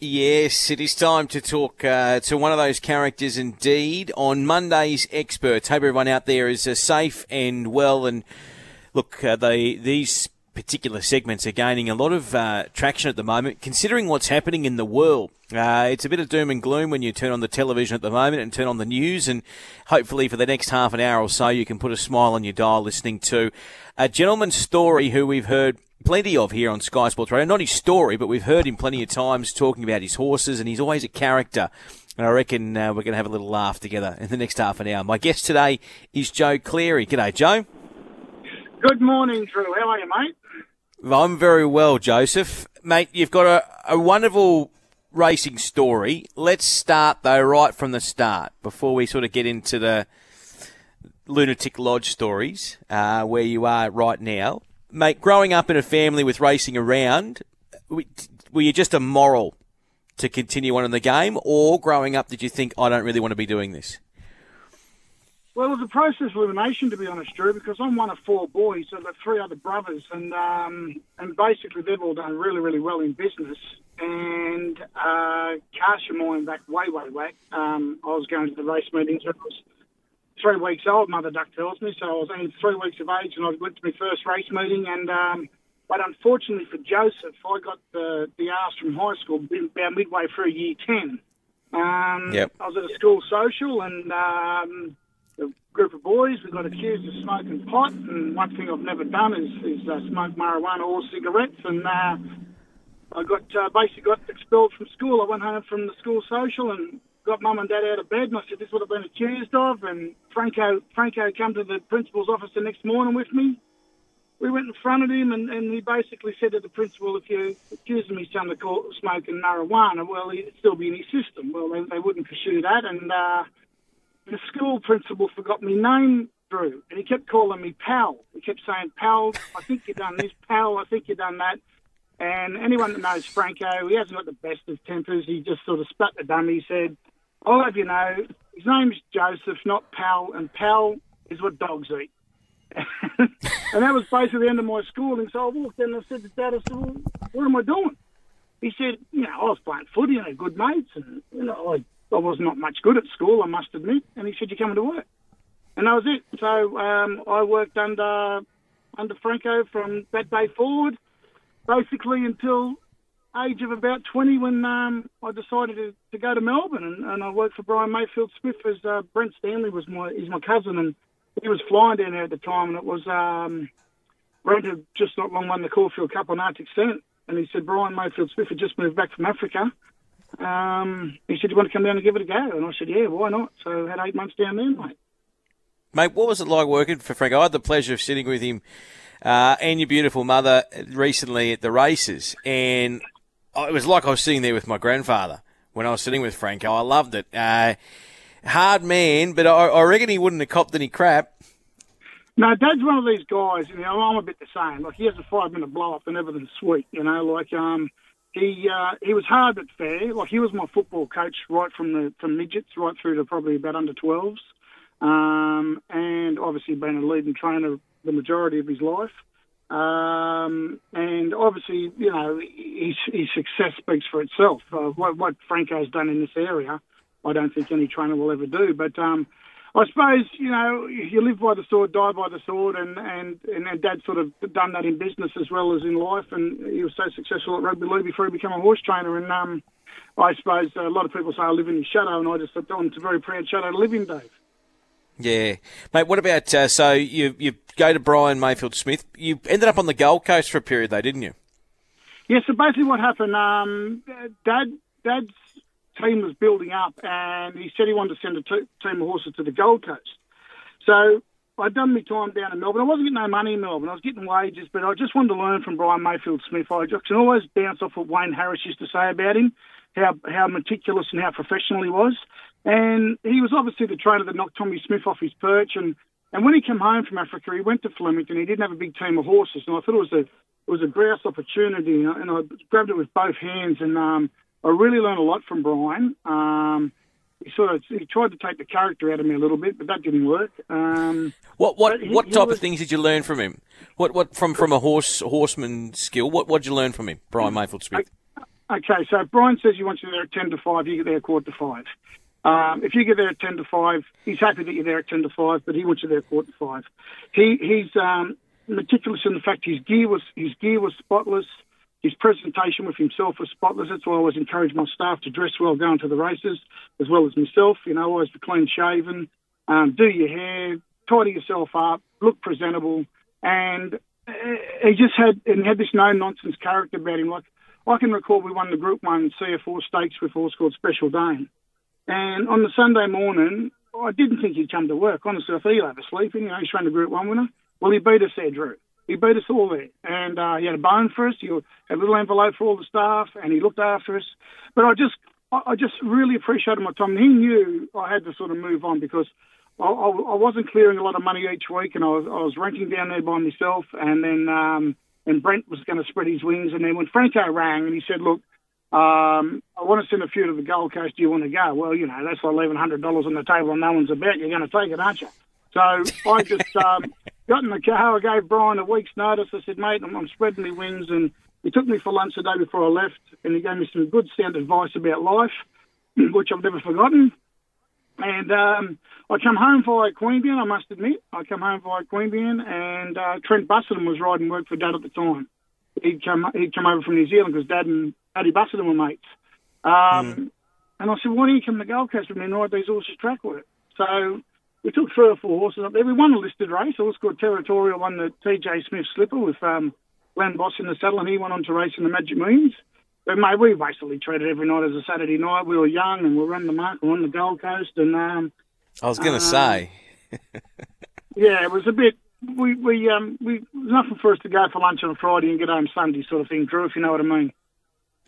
Yes, it is time to talk uh, to one of those characters indeed. On Monday's Experts, hope everyone out there is uh, safe and well. And look, uh, they these particular segments are gaining a lot of uh, traction at the moment, considering what's happening in the world. Uh, it's a bit of doom and gloom when you turn on the television at the moment and turn on the news, and hopefully for the next half an hour or so, you can put a smile on your dial listening to a gentleman's story who we've heard plenty of here on Sky Sports Radio. Not his story, but we've heard him plenty of times talking about his horses, and he's always a character. And I reckon uh, we're going to have a little laugh together in the next half an hour. My guest today is Joe Cleary. G'day, Joe. Good morning, Drew. How are you, mate? I'm very well, Joseph. Mate, you've got a, a wonderful racing story. Let's start, though, right from the start before we sort of get into the Lunatic Lodge stories, uh, where you are right now mate, growing up in a family with racing around, were you just a moral to continue on in the game, or growing up did you think I don't really want to be doing this? Well, it was a process of elimination, to be honest, Drew, because I'm one of four boys. I've got three other brothers, and um, and basically they've all done really, really well in business. And uh, your mind back way, way back. Um, I was going to the race meetings. It was three weeks old, Mother Duck tells me. So I was only three weeks of age and I went to my first race meeting. And um, But unfortunately for Joseph, I got the, the ask from high school about midway through year 10. Um, yep. I was at a school social and um, group of boys, we got accused of smoking pot. And one thing I've never done is, is uh, smoke marijuana or cigarettes. And uh, I got uh, basically got expelled from school. I went home from the school social and got mum and dad out of bed, and I said, this is what I've been accused of. And Franco, Franco came to the principal's office the next morning with me. We went in front of him, and, and he basically said to the principal, if you accuse me son of smoking marijuana, well, he'd still be in his system. Well, they, they wouldn't pursue that, and uh, the school principal forgot my name, Drew, and he kept calling me pal. He kept saying, pal, I think you've done this, pal, I think you've done that. And anyone that knows Franco, he hasn't got the best of tempers. He just sort of spat the dummy, he said, I'll have you know, his name's Joseph, not Pal, and Pal is what dogs eat. and that was basically the end of my schooling. So I walked in and I said to Dad, I said, well, what am I doing? He said, you know, I was playing footy and had good mates, and you know, I, I was not much good at school, I must admit. And he said, you're coming to work. And that was it. So um, I worked under under Franco from that day forward, basically until age of about 20 when um, I decided to, to go to Melbourne and, and I worked for Brian Mayfield Smith as uh, Brent Stanley was my he's my cousin and he was flying down there at the time and it was um, Brent had just not long won the Caulfield Cup on Arctic Scent and he said Brian Mayfield Smith had just moved back from Africa. Um, he said, "You want to come down and give it a go?" And I said, "Yeah, why not?" So I had eight months down there, mate. Mate, what was it like working for Frank? I had the pleasure of sitting with him uh, and your beautiful mother recently at the races, and it was like I was sitting there with my grandfather when I was sitting with Franco. I loved it. Uh, hard man, but I, I, reckon he wouldn't have copped any crap. No, Dad's one of these guys. You know, I'm a bit the same. Like he has a five minute blow up and everything's sweet. You know, like um, he uh, he was hard but fair. Like he was my football coach right from the from midgets right through to probably about under 12s, um, and obviously been a leading trainer the majority of his life. Um, and obviously, you know, his, his success speaks for itself. Uh, what, what Franco's done in this area, I don't think any trainer will ever do. But um, I suppose, you know, you live by the sword, die by the sword, and, and, and Dad sort of done that in business as well as in life. And he was so successful at rugby league before he became a horse trainer. And um, I suppose a lot of people say I live in his shadow, and I just thought, oh, it's a very proud shadow to live in, Dave. Yeah, mate. What about uh, so you you go to Brian Mayfield Smith? You ended up on the Gold Coast for a period, though, didn't you? Yeah. So basically, what happened? Um, Dad Dad's team was building up, and he said he wanted to send a t- team of horses to the Gold Coast. So I'd done my time down in Melbourne. I wasn't getting no money in Melbourne. I was getting wages, but I just wanted to learn from Brian Mayfield Smith. I can always bounce off what Wayne Harris used to say about him, how how meticulous and how professional he was. And he was obviously the trainer that knocked Tommy Smith off his perch. And, and when he came home from Africa, he went to Flemington. He didn't have a big team of horses, and I thought it was a it was a grouse opportunity. And I grabbed it with both hands, and um, I really learned a lot from Brian. Um, he sort of he tried to take the character out of me a little bit, but that didn't work. Um, what what he, what type was, of things did you learn from him? What what from from a horse horseman skill? What what did you learn from him, Brian Mayfield Smith? Okay, so Brian says he wants you there at 10 to 5, you get there at quarter to 5. Um, if you get there at 10 to 5, he's happy that you're there at 10 to 5, but he wants you there at quarter to 5. He, he's um, meticulous in the fact his gear was his gear was spotless. His presentation with himself was spotless. That's why I always encourage my staff to dress well going to the races, as well as myself. You know, always be clean shaven, um, do your hair, tidy yourself up, look presentable, and uh, he just had and had this no nonsense character about him. Like I can recall, we won the Group One CF Orr stakes with a horse called Special Dane, and on the Sunday morning, I didn't think he'd come to work. Honestly, I thought he'd have a sleep. You know, he's trying the Group One winner. Well, he beat us there, Drew. He beat us all there. And uh, he had a bone for us. He had a little envelope for all the staff, and he looked after us. But I just, I just really appreciated my time. He knew I had to sort of move on because I, I, I wasn't clearing a lot of money each week, and I was, I was renting down there by myself. And then, um, and Brent was going to spread his wings. And then when Franco rang and he said, "Look, um, I want to send a few to the Gold Coast. Do you want to go?" Well, you know, that's like leaving hundred dollars on the table and no one's about. You're going to take it, aren't you? So I just um, got in the car. I gave Brian a week's notice. I said, mate, I'm, I'm spreading my wings. And he took me for lunch the day before I left, and he gave me some good sound advice about life, which I've never forgotten. And um, I come home via Queanbeyan, I must admit. I come home via Queanbeyan, and uh, Trent Busuttin was riding work for Dad at the time. He'd come, he'd come over from New Zealand because Dad and Paddy Busuttin were mates. Um, mm. And I said, why don't you come to Gold Coast with me and ride these horses track work? So we took three or four horses up there. We won a listed race. A horse called Territorial won the TJ Smith Slipper with um, Glenn Boss in the saddle, and he went on to race in the Magic Millions. But mate, we basically treated every night as a Saturday night. We were young and we were running the market on the Gold Coast, and um, I was going to uh, say, yeah, it was a bit. We we um we nothing for us to go for lunch on Friday and get home Sunday sort of thing, Drew. If you know what I mean.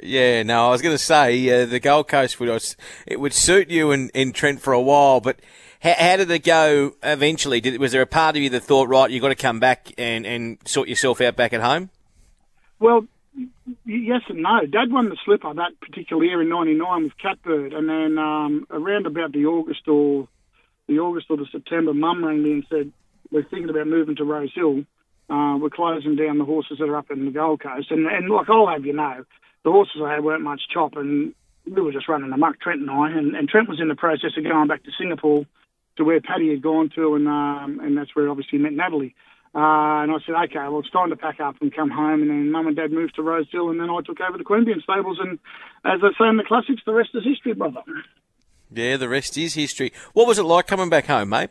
Yeah, no, I was going to say uh, the Gold Coast would it would suit you in, in Trent for a while, but how, how did it go eventually? Did, was there a part of you that thought, right, you've got to come back and, and sort yourself out back at home? Well, yes and no. Dad won the slipper that particular year in '99 with Catbird, and then um, around about the August or the August or the September, Mum rang me and said we're thinking about moving to Rose Hill. Uh, we're closing down the horses that are up in the Gold Coast, and and like I'll have you know, the horses I had weren't much chop, and we were just running amok, Trent and I, and, and Trent was in the process of going back to Singapore to where Paddy had gone to, and um, and that's where obviously met Natalie. Uh, and I said, okay, well, it's time to pack up and come home. And then Mum and Dad moved to Rosehill, and then I took over the Queanbeyan stables. And as I say in the classics, the rest is history, brother. Yeah, the rest is history. What was it like coming back home, mate?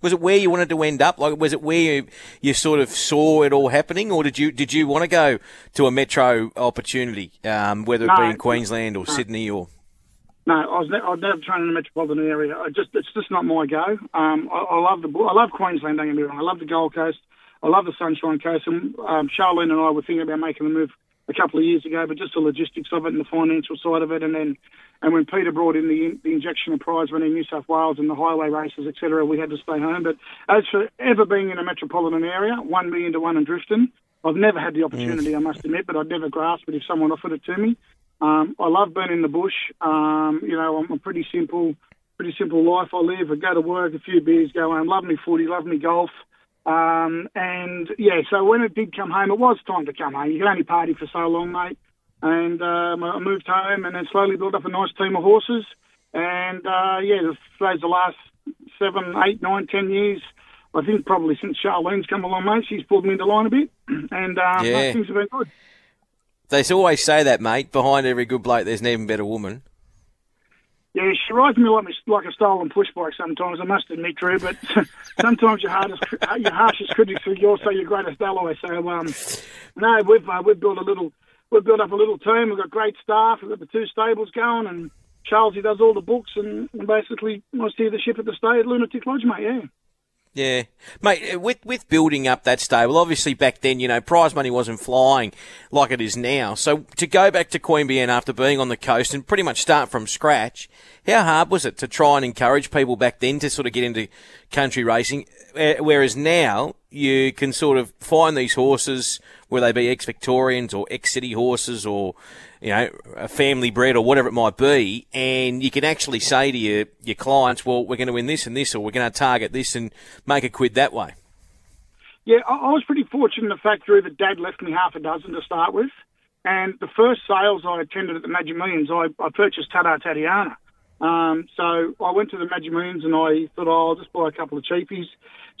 Was it where you wanted to end up? Like, was it where you, you sort of saw it all happening, or did you did you want to go to a metro opportunity, um, whether it no, be in Queensland or no. Sydney or? No, I was, ne- I was never trained in the metropolitan area. I just it's just not my go. Um, I, I love the I love Queensland. Don't get me wrong. I love the Gold Coast. I love the Sunshine Coast. And um, Charlene and I were thinking about making the move a couple of years ago, but just the logistics of it and the financial side of it, and then and when Peter brought in the, in, the injection of prize money in New South Wales and the highway races, etc., we had to stay home. But as for ever being in a metropolitan area, one million to one in Drifton, I've never had the opportunity, I must admit, but I'd never grasp it if someone offered it to me. Um, I love being in the bush. Um, you know, I'm a pretty simple, pretty simple life I live. I go to work, a few beers, go home. Love me footy, love me golf. Um, and yeah, so when it did come home, it was time to come home. You can only party for so long, mate. And um, I moved home and then slowly built up a nice team of horses. And uh, yeah, those the last seven, eight, nine, ten years, I think probably since Charlene's come along, mate, she's pulled me into line a bit. And um, yeah. things have been good. They always say that, mate. Behind every good bloke, there's an even better woman. Yeah, she rides me like, like a stolen push bike sometimes, I must admit, Drew, but sometimes your hardest, your harshest critics are also your greatest ally. So, um, no, we've, uh, we've built a little, we've built up a little team. We've got great staff. We've got the two stables going, and Charles, he does all the books, and, and basically I steer the ship at the stay at Lunatic Lodge, mate, yeah. Yeah, mate. Uh, with with building up that stable, obviously back then, you know, prize money wasn't flying like it is now. So to go back to Queanbeyan after being on the coast and pretty much start from scratch, how hard was it to try and encourage people back then to sort of get into country racing? Uh, whereas now you can sort of find these horses, whether they be ex Victorians or ex City horses or you know, a family bred or whatever it might be, and you can actually say to your, your clients, well, we're going to win this and this, or we're going to target this and make a quid that way. Yeah, I, was pretty fortunate in the fact, Drew, that Dad left me half a dozen to start with. And the first sales I attended at the Magic Millions, I, I purchased Tada Tatiana. Um, so I went to the Magic Millions and I thought, oh, I'll just buy a couple of cheapies.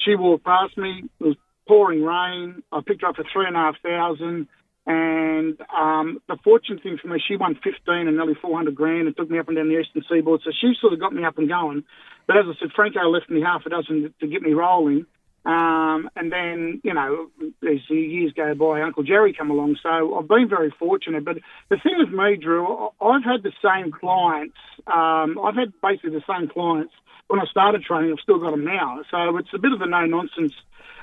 She walked past me. It was pouring rain. I picked her up for three and a half thousand. And um, the fortunate thing for me, she won 15 and nearly 400 grand and took me up and down the eastern seaboard. So she sort of got me up and going. But as I said, Franco left me half a dozen to get me rolling. Um, and then, you know, as the years go by, Uncle Jerry come along. So I've been very fortunate. But the thing with me, Drew, I've had the same clients. Um, I've had basically the same clients when I started training. I've still got them now. So it's a bit of a no-nonsense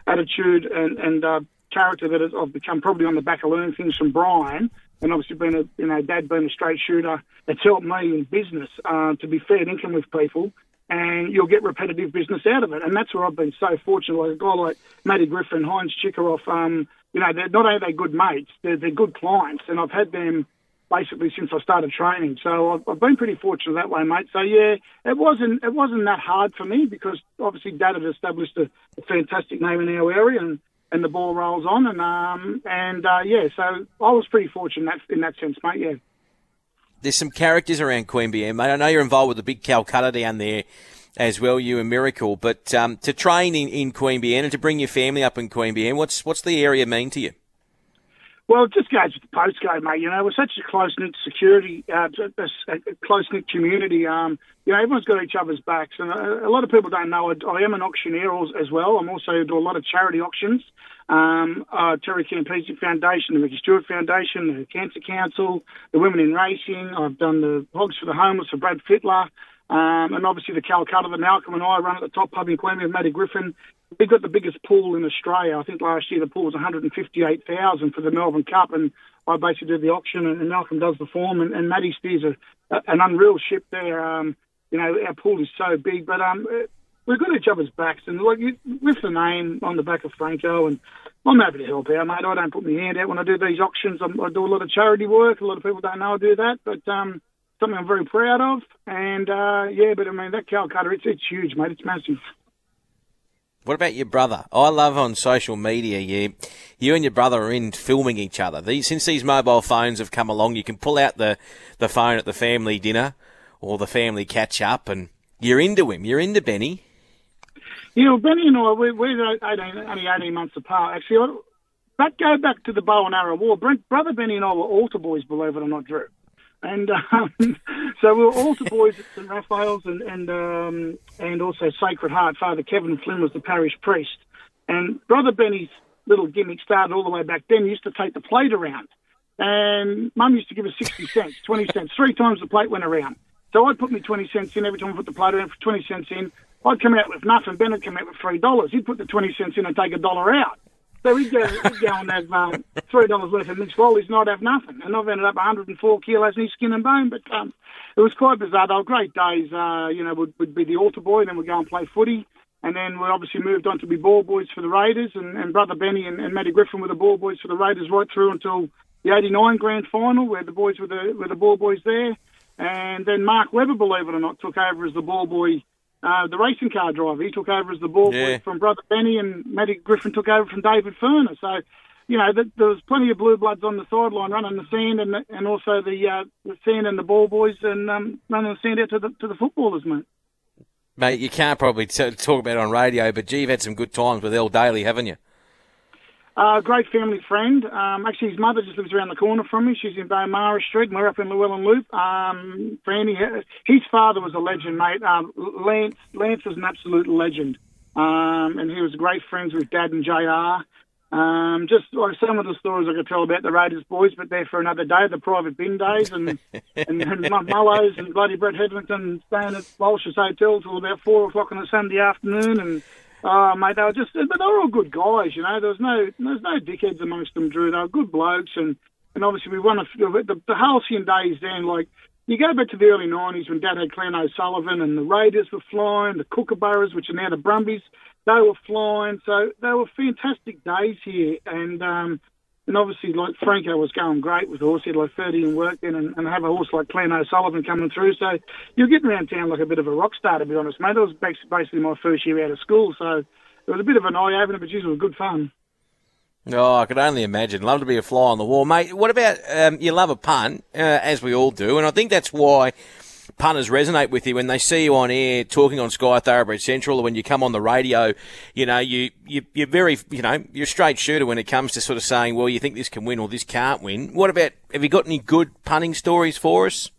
attitude and, and uh, character that I've become probably on the back of learning things from Brian. And obviously, being a you know dad being a straight shooter, it's helped me in business uh, to be fair and income with people and you'll get repetitive business out of it. And that's where I've been so fortunate. Like a guy like Matty Griffin, Heinz Chikaroff, um, you know, they're not only are they good mates, they're, they're good clients, and I've had them basically since I started training. So I've, I've been pretty fortunate that way, mate. So yeah, it wasn't it wasn't that hard for me because obviously Dad had established a, a fantastic name in our area and. And the ball rolls on, and um, and uh, yeah, so I was pretty fortunate in that, in that sense, mate. Yeah there's some characters around Queanbeyan, mate. I know you're involved with the big Calcutta down there as well, you and Miracle. But um, to train in, in Queanbeyan and to bring your family up in Queanbeyan, what's what's the area mean to you? Well, it just goes with the postcode, mate. You know, we're such a close knit security, uh, a, close knit community. Um, you know, everyone's got each other's backs, and a, a lot of people don't know. I, I am an auctioneer as well. I'm also do a lot of charity auctions. Um, uh, Terry Campese Foundation, the Ricky Stuart Foundation, the Cancer Council, the Women in Racing. I've done the Hogs for the Homeless for Brad Fittler. Um, and obviously the Calcutta that Malcolm and I run at the top pub in Queanbeyan with Matty Griffin. We've got the biggest pool in Australia. I think last year the pool was 158,000 for the Melbourne Cup, and I basically do the auction, and, and Malcolm does the form, and, and Matty steers a, a, an unreal ship there. Um, you know, our pool is so big, but um, we've got each other's backs, and like with the name on the back of Franco, and I'm happy to help out, mate. I don't put my hand out when I do these auctions. I'm, I do a lot of charity work. A lot of people don't know I do that, but um, something I'm very proud of. And uh, yeah, but I mean that Calcutta, it's it's huge, mate. It's massive. What about your brother? I love on social media you you and your brother are in filming each other. These, since these mobile phones have come along, you can pull out the, the phone at the family dinner or the family catch up, and you're into him. You're into Benny. You know, Benny and I, we, we're 18, only 18 months apart. Actually, I, but go back to the bow and arrow war. Brother Benny and I were altar boys, believe it or not, Drew. And um, so we were altar boys at St Raphael's and and um, and also Sacred Heart. Father Kevin Flynn was the parish priest, and Brother Benny's little gimmick started all the way back then. He used to take the plate around, and Mum used to give us sixty cents, twenty cents, three times the plate went around. So I'd put me twenty cents in every time I put the plate around for twenty cents in. I'd come out with nothing. Ben would come out with three dollars. He'd put the twenty cents in and take a dollar out. So he'd go, he'd go and have um, three dollars worth of mixed lollies, not have nothing. And I've ended up 104 kilos in his skin and bone. But um, it was quite bizarre. They were great days. Uh, you know, would would be the altar boy, and then we'd go and play footy. And then we obviously moved on to be ball boys for the Raiders, and, and brother Benny and, and Matty Griffin were the ball boys for the Raiders right through until the '89 grand final, where the boys were the were the ball boys there. And then Mark Webber, believe it or not, took over as the ball boy uh, the racing car driver. He took over as the ball yeah. from Brother Benny, and Matty Griffin took over from David Furner. So, you know, the, there was plenty of blue bloods on the sideline running the sand, and and also the uh, the sand and the ball boys, and um, running the sand out to the to the footballers, mate. Mate, you can't probably t- talk about it on radio, but gee, you've had some good times with El Daly, haven't you? Uh, great family friend. Um, actually, his mother just lives around the corner from me. She's in Baymara Street, we're up in Llewellyn Loop. Um, Franny, his father was a legend, mate. Um, Lance, Lance was an absolute legend, um, and he was great friends with Dad and Jr. Um, just like some of the stories I could tell about the Raiders boys, but they're for another day. The private bin days and and, and Mullows and bloody Brett Hedlington staying at Walsh's Hotel till about four o'clock on a Sunday afternoon and Oh, mate, they were just, but they were all good guys, you know. There was no, there was no dickheads amongst them, Drew. They were good blokes, and and obviously we won a, the, the halcyon days then. Like you go back to the early '90s when Dad had Glenn O'Sullivan and the Raiders were flying, the Kookaburras, which are now the Brumbies, they were flying. So they were fantastic days here, and um, and obviously, like Franco was going great with the horse. He had like 30 in work then, and, and have a horse like Glenn O'Sullivan coming through. So you're getting around town like a bit of a rock star, to be honest, mate. That was basically my first year out of school. So it was a bit of an eye opener, but geez, it was good fun. Oh, I could only imagine. Love to be a fly on the wall, mate. What about um, you love a pun, uh, as we all do, and I think that's why punters resonate with you when they see you on air talking on Sky Thoroughbred Central, or when you come on the radio. You know, you, you you're very, you know, you're a straight shooter when it comes to sort of saying, well, you think this can win or this can't win. What about? Have you got any good punting stories for us?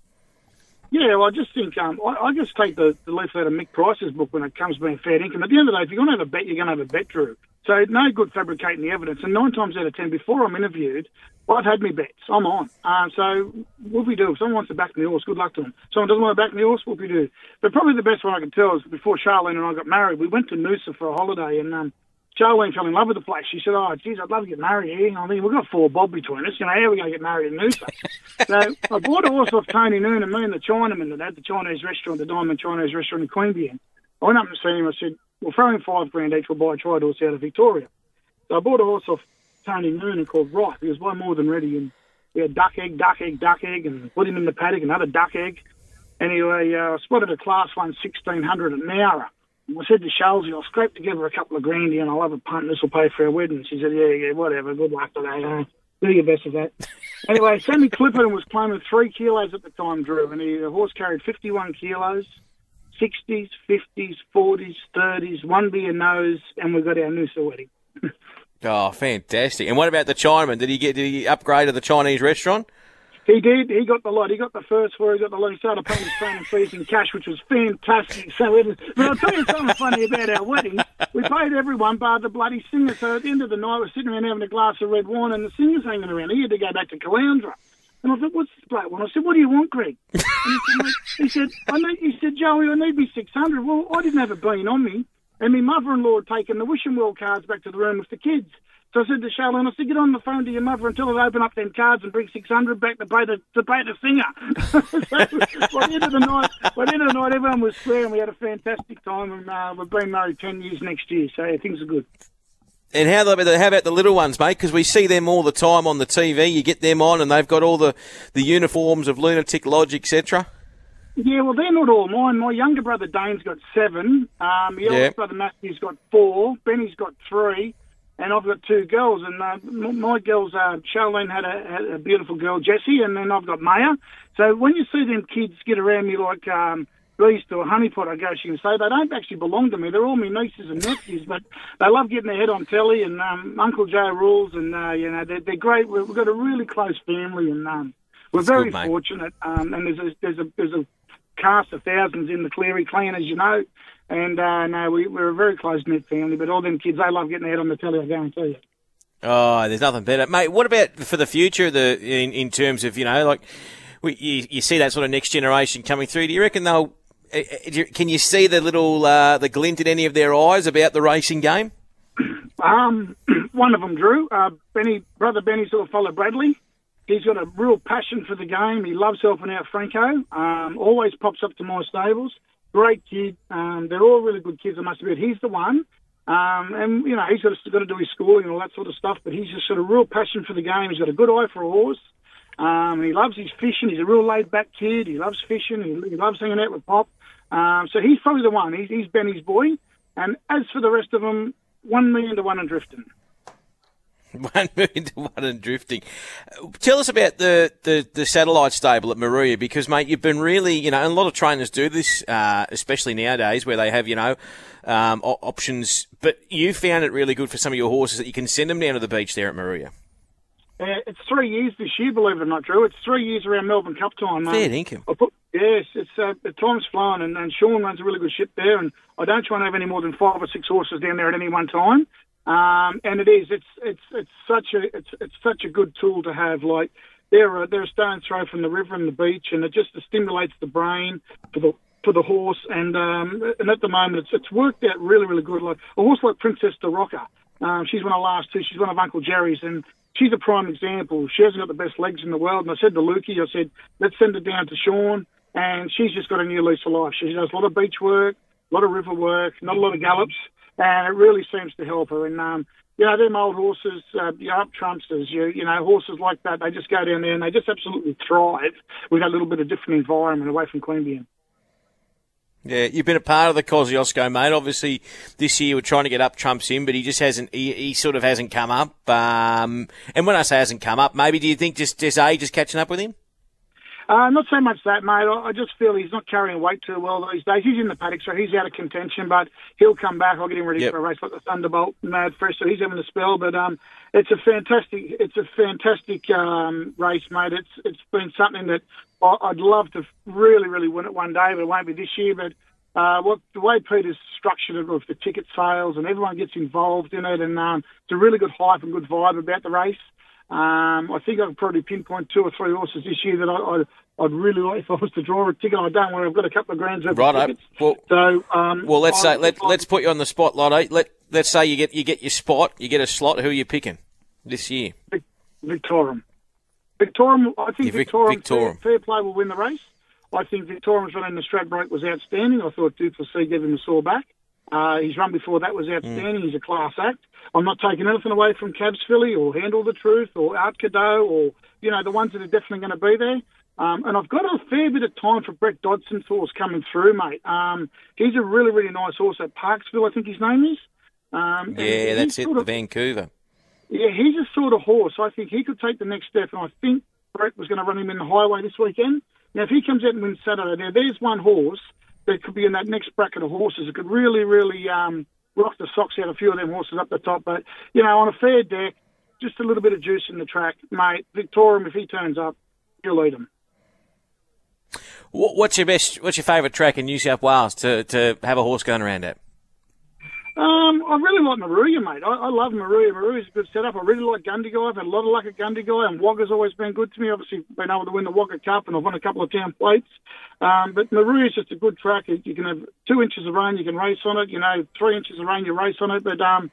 Yeah, well, I just think um, I, I just take the, the leaf out of Mick Price's book when it comes to being fair income. At the end of the day, if you're going to have a bet, you're going to have a bet, Drew. So no good fabricating the evidence. And nine times out of ten, before I'm interviewed, well, I've had me bets. I'm on. Um, so what we do, if someone wants to back me horse, good luck to them. Someone doesn't want to back me horse, what we do. But probably the best one I can tell is before Charlene and I got married, we went to Noosa for a holiday, and um, Charlene fell in love with the place. She said, "Oh, geez, I'd love to get married here." I mean, we've got four bob between us. You know, how are we going to get married in Noosa? so I bought a horse off Tony Noon and me and the Chinaman that had the Chinese restaurant, the Diamond Chinese restaurant in Queanbeyan. I went up and see him. I said, "We'll throw five grand each. We'll buy a tried horse out of Victoria." So I bought a horse off Tony Noonan called Right. He was one more than ready, and we had duck egg, duck egg, duck egg, and put him in the paddock, another duck egg. Anyway, uh, I spotted a class one 1600 at Nowra. And I said to Shalsey, I'll scrape together a couple of grandy and I'll have a punt. This will pay for our wedding. She said, yeah, yeah, whatever. Good luck today. Uh, do your best of that. anyway, Sammy Clipperton was claiming three kilos at the time, Drew, and he, the horse carried 51 kilos, 60s, 50s, 40s, 30s, one beer nose, and we've got our Noosa wedding. oh, fantastic! And what about the Chinaman? Did he get? Did he upgrade to the Chinese restaurant? He did. He got the lot. He got the first four. He got the lot. He started paying his training fees in cash, which was fantastic. So, it, but I'll tell you something funny about our wedding. We paid everyone bar the bloody singer. So at the end of the night, we're sitting around having a glass of red wine, and the singer's hanging around. He had to go back to Caloundra. And I thought, what's this black one? I said, what do you want, Greg? And he said, I need, he said, Joey, I need me 600. Well, I didn't have a bean on me. And my mother-in-law had taken the wishing well cards back to the room with the kids. So I said to Charlene, I said, get on the phone to your mother and tell her to open up them cards and bring 600 back to pay the, to pay the singer. so by the end of the night, by the end of the night, everyone was swearing. We had a fantastic time and uh, we've been married 10 years next year. So yeah, things are good. And how about the, how about the little ones, mate? Because we see them all the time on the TV. You get them on, and they've got all the, the uniforms of Lunatic Lodge, etc. Yeah, well, they're not all mine. My younger brother Dane's got seven. Um, my eldest brother Matthew's got four. Benny's got three and I've got two girls, and uh, my girls, uh, Charlene had a, had a beautiful girl, Jessie, and then I've got Maya. So when you see them kids get around me like um, bees to a honeypot, I go, she can say they don't actually belong to me. They're all my nieces and nephews, but they love getting their head on telly, and um, Uncle Joe rules, and uh, you know they're, they're great. We've got a really close family, and um, we're That's very good, fortunate. Um, and there's a, there's a there's a cast of thousands in the Cleary clan, as you know. And uh, no, we, we're a very close knit family, but all them kids, they love getting their head on the telly, I guarantee you. Oh, there's nothing better, mate. What about for the future? The in, in terms of you know, like we, you, you see that sort of next generation coming through. Do you reckon they'll? Eh, eh, can you see the little uh, the glint in any of their eyes about the racing game? Um, one of them, Drew. Uh, Benny, brother Benny's little fellow Bradley. He's got a real passion for the game. He loves helping out Franco. Um, always pops up to my stables great kid. Um, they're all really good kids, I must admit. He's the one. Um, and, you know, he's got to, got to do his schooling and all that sort of stuff, but he's just got a real passion for the game. He's got a good eye for a horse. Um, he loves his fishing. He's a real laid back kid. He loves fishing. He, he loves hanging out with Pop. Um, so he's probably the one. He's, he's Benny's boy. And as for the rest of them, one million to one and drifting. One million to one and drifting. Tell us about the, the, the, satellite stable at Moruya because, mate, you've been really, you know, and a lot of trainers do this, uh, especially nowadays where they have, you know, um, options. But you found it really good for some of your horses that you can send them down to the beach there at Moruya. Uh, it's three years this year, believe it or not, Drew. It's three years around Melbourne Cup time. Fair um, income. yes, it's uh, the time's flying, and, and Sean runs a really good ship there. And I don't try and have any more than five or six horses down there at any one time. Um, and it is. It's it's it's such a it's it's such a good tool to have. Like they're a, they're a stone's throw from the river and the beach, and it just stimulates the brain for the for the horse. And um, and at the moment, it's it's worked out really really good. Like a horse like Princess de Roca, um, she's one of the last two. She's one of Uncle Jerry's, and she's a prime example. She hasn't got the best legs in the world. And I said to Lukey, I said, let's send her down to Sean, and she's just got a new lease of life. She does a lot of beach work, a lot of river work, not a lot of gallops and it really seems to help her. And um, you know, them old horses, uh, you know, up Trumpsters, you, you know, horses like that, they just go down there and they just absolutely thrive with that little bit of different environment away from Queanbeyan. Yeah, you've been a part of the Kosciuszko, mate. Obviously, this year we're trying to get up Trump's in, but he just hasn't. He, he sort of hasn't come up. Um, and when I say hasn't come up, maybe do you think just just age is catching up with him? Uh, not so much that, mate. I, I just feel he's not carrying weight too well these days. He's in the paddock, so he's out of contention, but he'll come back. I'll get him ready Yep. for a race like the Thunderbolt, Mad Fresh. So he's having a spell, but um, it's a fantastic, it's a fantastic um, race, mate. It's it's been something that I, I'd love to really, really win it one day, but it won't be this year. But uh, what the way Peter's structured it with the ticket sales and everyone gets involved in it, and um, it's a really good hype and good vibe about the race. Um, I think I could probably pinpoint two or three horses this year that I, I, I'd really like if I was to draw a ticket. I don't want. I've got a couple of grand worth of tickets. Well- so um, Well, let's say I- let let's put you on the spot, Lotto. Let let's say you get you get your spot, you get a slot. Who are you picking this year? Vic- Victorium. Victorium, I think Yeah, Vic- Victorium, Victorium. Fair, fair play will win the race. I think Victorium's run in the Stradbroke was outstanding. I thought Duplessis gave him a sore back. Uh, his run before that was outstanding. He's a class act. I'm not taking anything away from Cabs Philly or Handle the Truth or Art Cadeau or, you know, the ones that are definitely going to be there. Um, and I've got a fair bit of time for Brett Dodson's horse coming through, mate. Um, he's a really, really nice horse at Parksville, I think his name is. Um, Yeah, that's it. sort The of- Vancouver. yeah, he's a sort of horse. I think he could take the next step, and I think Brett was going to run him in the highway this weekend. Now, if he comes out and wins Saturday, now there's one horse that could be in that next bracket of horses. It could really, really um, rock the socks out a few of them horses up the top. But, you know, on a fair deck, just a little bit of juice in the track, mate. Victorium, if he turns up, you'll lead him. What's your best? What's your favourite track in New South Wales to to have a horse going around at? Um, I really like Moruya, mate. I, I love Moruya. Moruya's a good setup. I really like Gundagai. I've had a lot of luck at Gundagai, and Wagga's always been good to me. Obviously, been able to win the Wagga Cup, and I've won a couple of town plates. Um, but Moruya's just a good track. You you can have two inches of rain, you can race on it. You know, three inches of rain, you race on it. But um,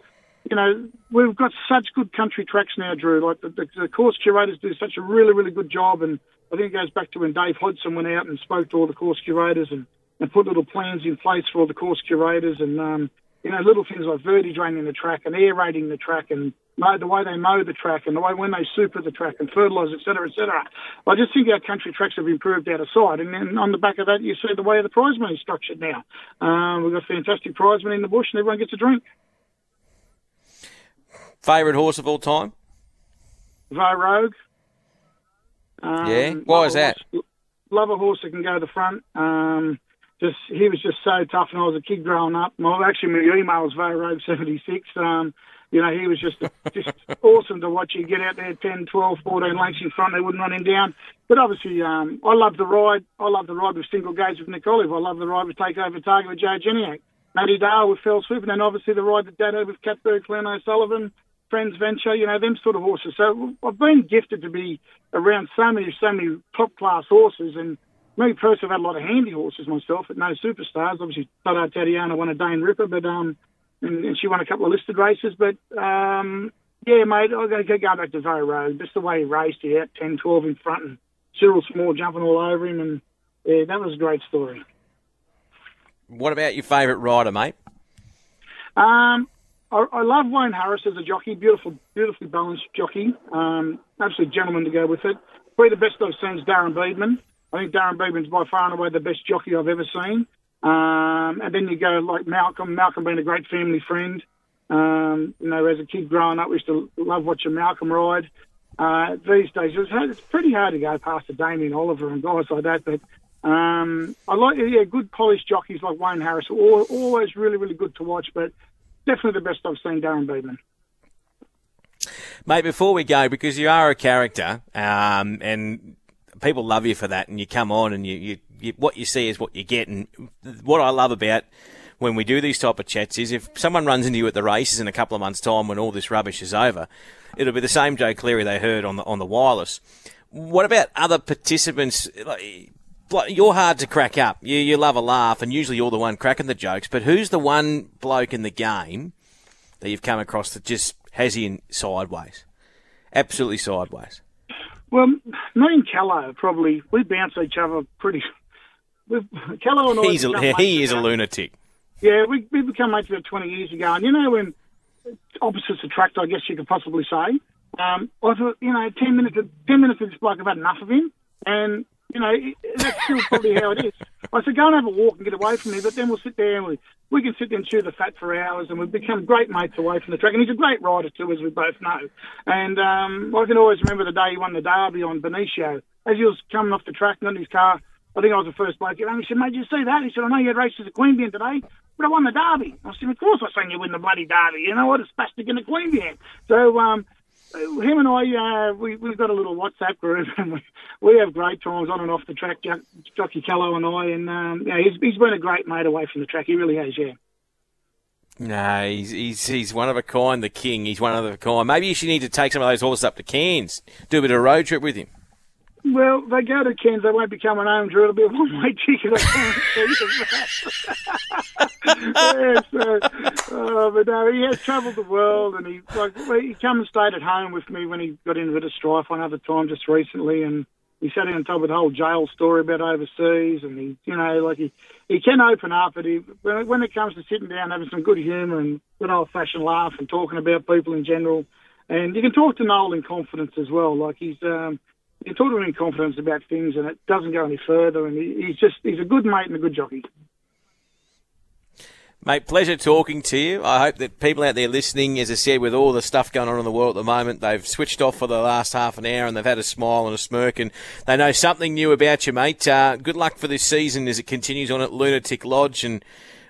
you know, we've got such good country tracks now, Drew. Like the, the, the course curators do such a really, really good job, and I think it goes back to when Dave Hodgson went out and spoke to all the course curators and, and put little plans in place for all the course curators and um, you know little things like verdi draining the track and aerating the track and mow, the way they mow the track and the way when they super the track and fertilise, et cetera, et cetera. I just think our country tracks have improved out of sight, and then on the back of that, you see the way the prize money is structured now. Um, we've got fantastic prize money in the bush, and everyone gets a drink. Favourite horse of all time? Vo Rogue. Um, Yeah? Why is that? horse- Love a horse that can go to the front. Um, just he was just so tough when I was a kid growing up. My actually my email was Vo Rogue seventy six. Um, you know, he was just just awesome to watch. You get out there 10, 12, 14 lengths in front, they wouldn't run him down. But obviously, um, I love the ride. I love the ride with single gauge with Nick Olive. I love the ride with Takeover Target with Joe Geniak. Matty Dale with Fell Swoop, and then obviously the ride that Dad had with Catbird, Glenn O'Sullivan, Friends Venture, you know, them sort of horses. So I've been gifted to be around so many, so many top class horses. And me personally, I've had a lot of handy horses myself, but no superstars. Obviously, Todd Tatiana won a Dane Ripper, but um, and, and she won a couple of listed races. But um, yeah, mate, I go go back to Vo Rogue. Just the way he raced, he had 10, 12 in front, and Cyril Small jumping all over him, and yeah, that was a great story. What about your favourite rider, mate? Um, I, I love Wayne Harris as a jockey. Beautiful, beautifully balanced jockey. Um, absolute gentleman to go with it. Probably the best I've seen is Darren Beadman. I think Darren Beadman's by far and away the best jockey I've ever seen. Um, and then you go like Malcolm. Malcolm being a great family friend. Um, you know, as a kid growing up, we used to love watching Malcolm ride. Uh, these days, it's, it's pretty hard to go past a Damien Oliver and guys like that. But um, I like, yeah, good polished jockeys like Wayne Harris. Always really, really good to watch. But definitely the best I've seen, Darren Beadman. Mate, before we go, because you are a character, um, and people love you for that, and you come on and you, you, you, what you see is what you get. And what I love about when we do these type of chats is if someone runs into you at the races in a couple of months' time when all this rubbish is over, it'll be the same Joe Cleary they heard on the on the wireless. What about other participants? Like, you're hard to crack up. You you love a laugh, and usually you're the one cracking the jokes. But who's the one bloke in the game that you've come across that just has you in sideways, absolutely sideways? Well, me and Callow probably we bounce each other pretty. We've, Callow and I He's a, he is a lunatic. Yeah, we we become mates about twenty years ago, and you know when opposites attract, I guess you could possibly say. Um, I thought, you know, ten minutes, of, ten minutes of this bloke, I've had enough of him, and you know that's still probably how it is. I said, go and have a walk and get away from me, but then we'll sit there and we, we can sit there and chew the fat for hours and we've become great mates away from the track. And he's a great rider too, as we both know. And um, I can always remember the day he won the Derby on Benicio. As he was coming off the track and in his car, I think I was the first bloke. And he said, mate, did you see that? He said, I know you had races at Queanbeyan today, but I won the Derby. I said, of course I seen you win the bloody Derby. You know what? A spastic in the Queanbeyan. So, um, him and I, uh, we, we've got a little WhatsApp group, and we, we have great times on and off the track. Jockey Callow and I, and um, yeah, he's, he's been a great mate away from the track. He really has, yeah. No, he's, he's he's one of a kind, the king. He's one of a kind. Maybe you should need to take some of those horses up to Cairns, do a bit of road trip with him. Well, they go to Cairns, they won't become an home drew. It'll be a one-way ticket. I can't yeah, so, uh, but no, he has travelled the world, and he like he come and stayed at home with me when he got into a bit of strife one other time just recently, and he sat in and told me the whole jail story about overseas, and he, you know, like he he can open up, but he when it comes to sitting down, having some good humour and good old-fashioned laugh and talking about people in general, and you can talk to Noel in confidence as well. Like he's um, you talk to him in confidence about things, and it doesn't go any further. And he, he's just he's a good mate and a good jockey. Mate, pleasure talking to you. I hope that people out there listening, as I said, with all the stuff going on in the world at the moment, they've switched off for the last half an hour and they've had a smile and a smirk and they know something new about you, mate. Uh, good luck for this season as it continues on at Lunatic Lodge, and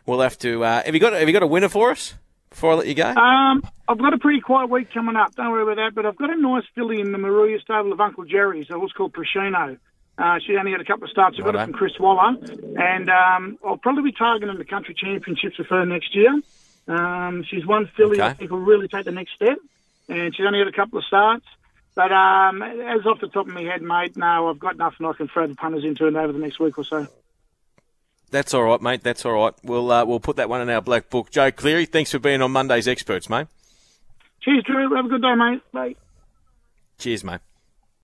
we'll have to. Uh, have you got Have you got a winner for us? Before I let you go? Um, I've got a pretty quiet week coming up. Don't worry about that. But I've got a nice filly in the Moruya stable of Uncle Jerry's. It was called Prashino. Uh, she only had a couple of starts. I got it from Chris Waller, and um, I'll probably be targeting the country championships with her next year. Um, she's one filly okay. I think will really take the next step, and she's only had a couple of starts. But um, as off the top of my head, mate, no, I've got nothing I can throw the punters into it over the next week or so. That's all right, mate. That's all right. We'll uh, we'll put that one in our black book. Joe Cleary, thanks for being on Monday's Experts, mate. Cheers, Drew. Have a good day, mate. Bye. Cheers, mate.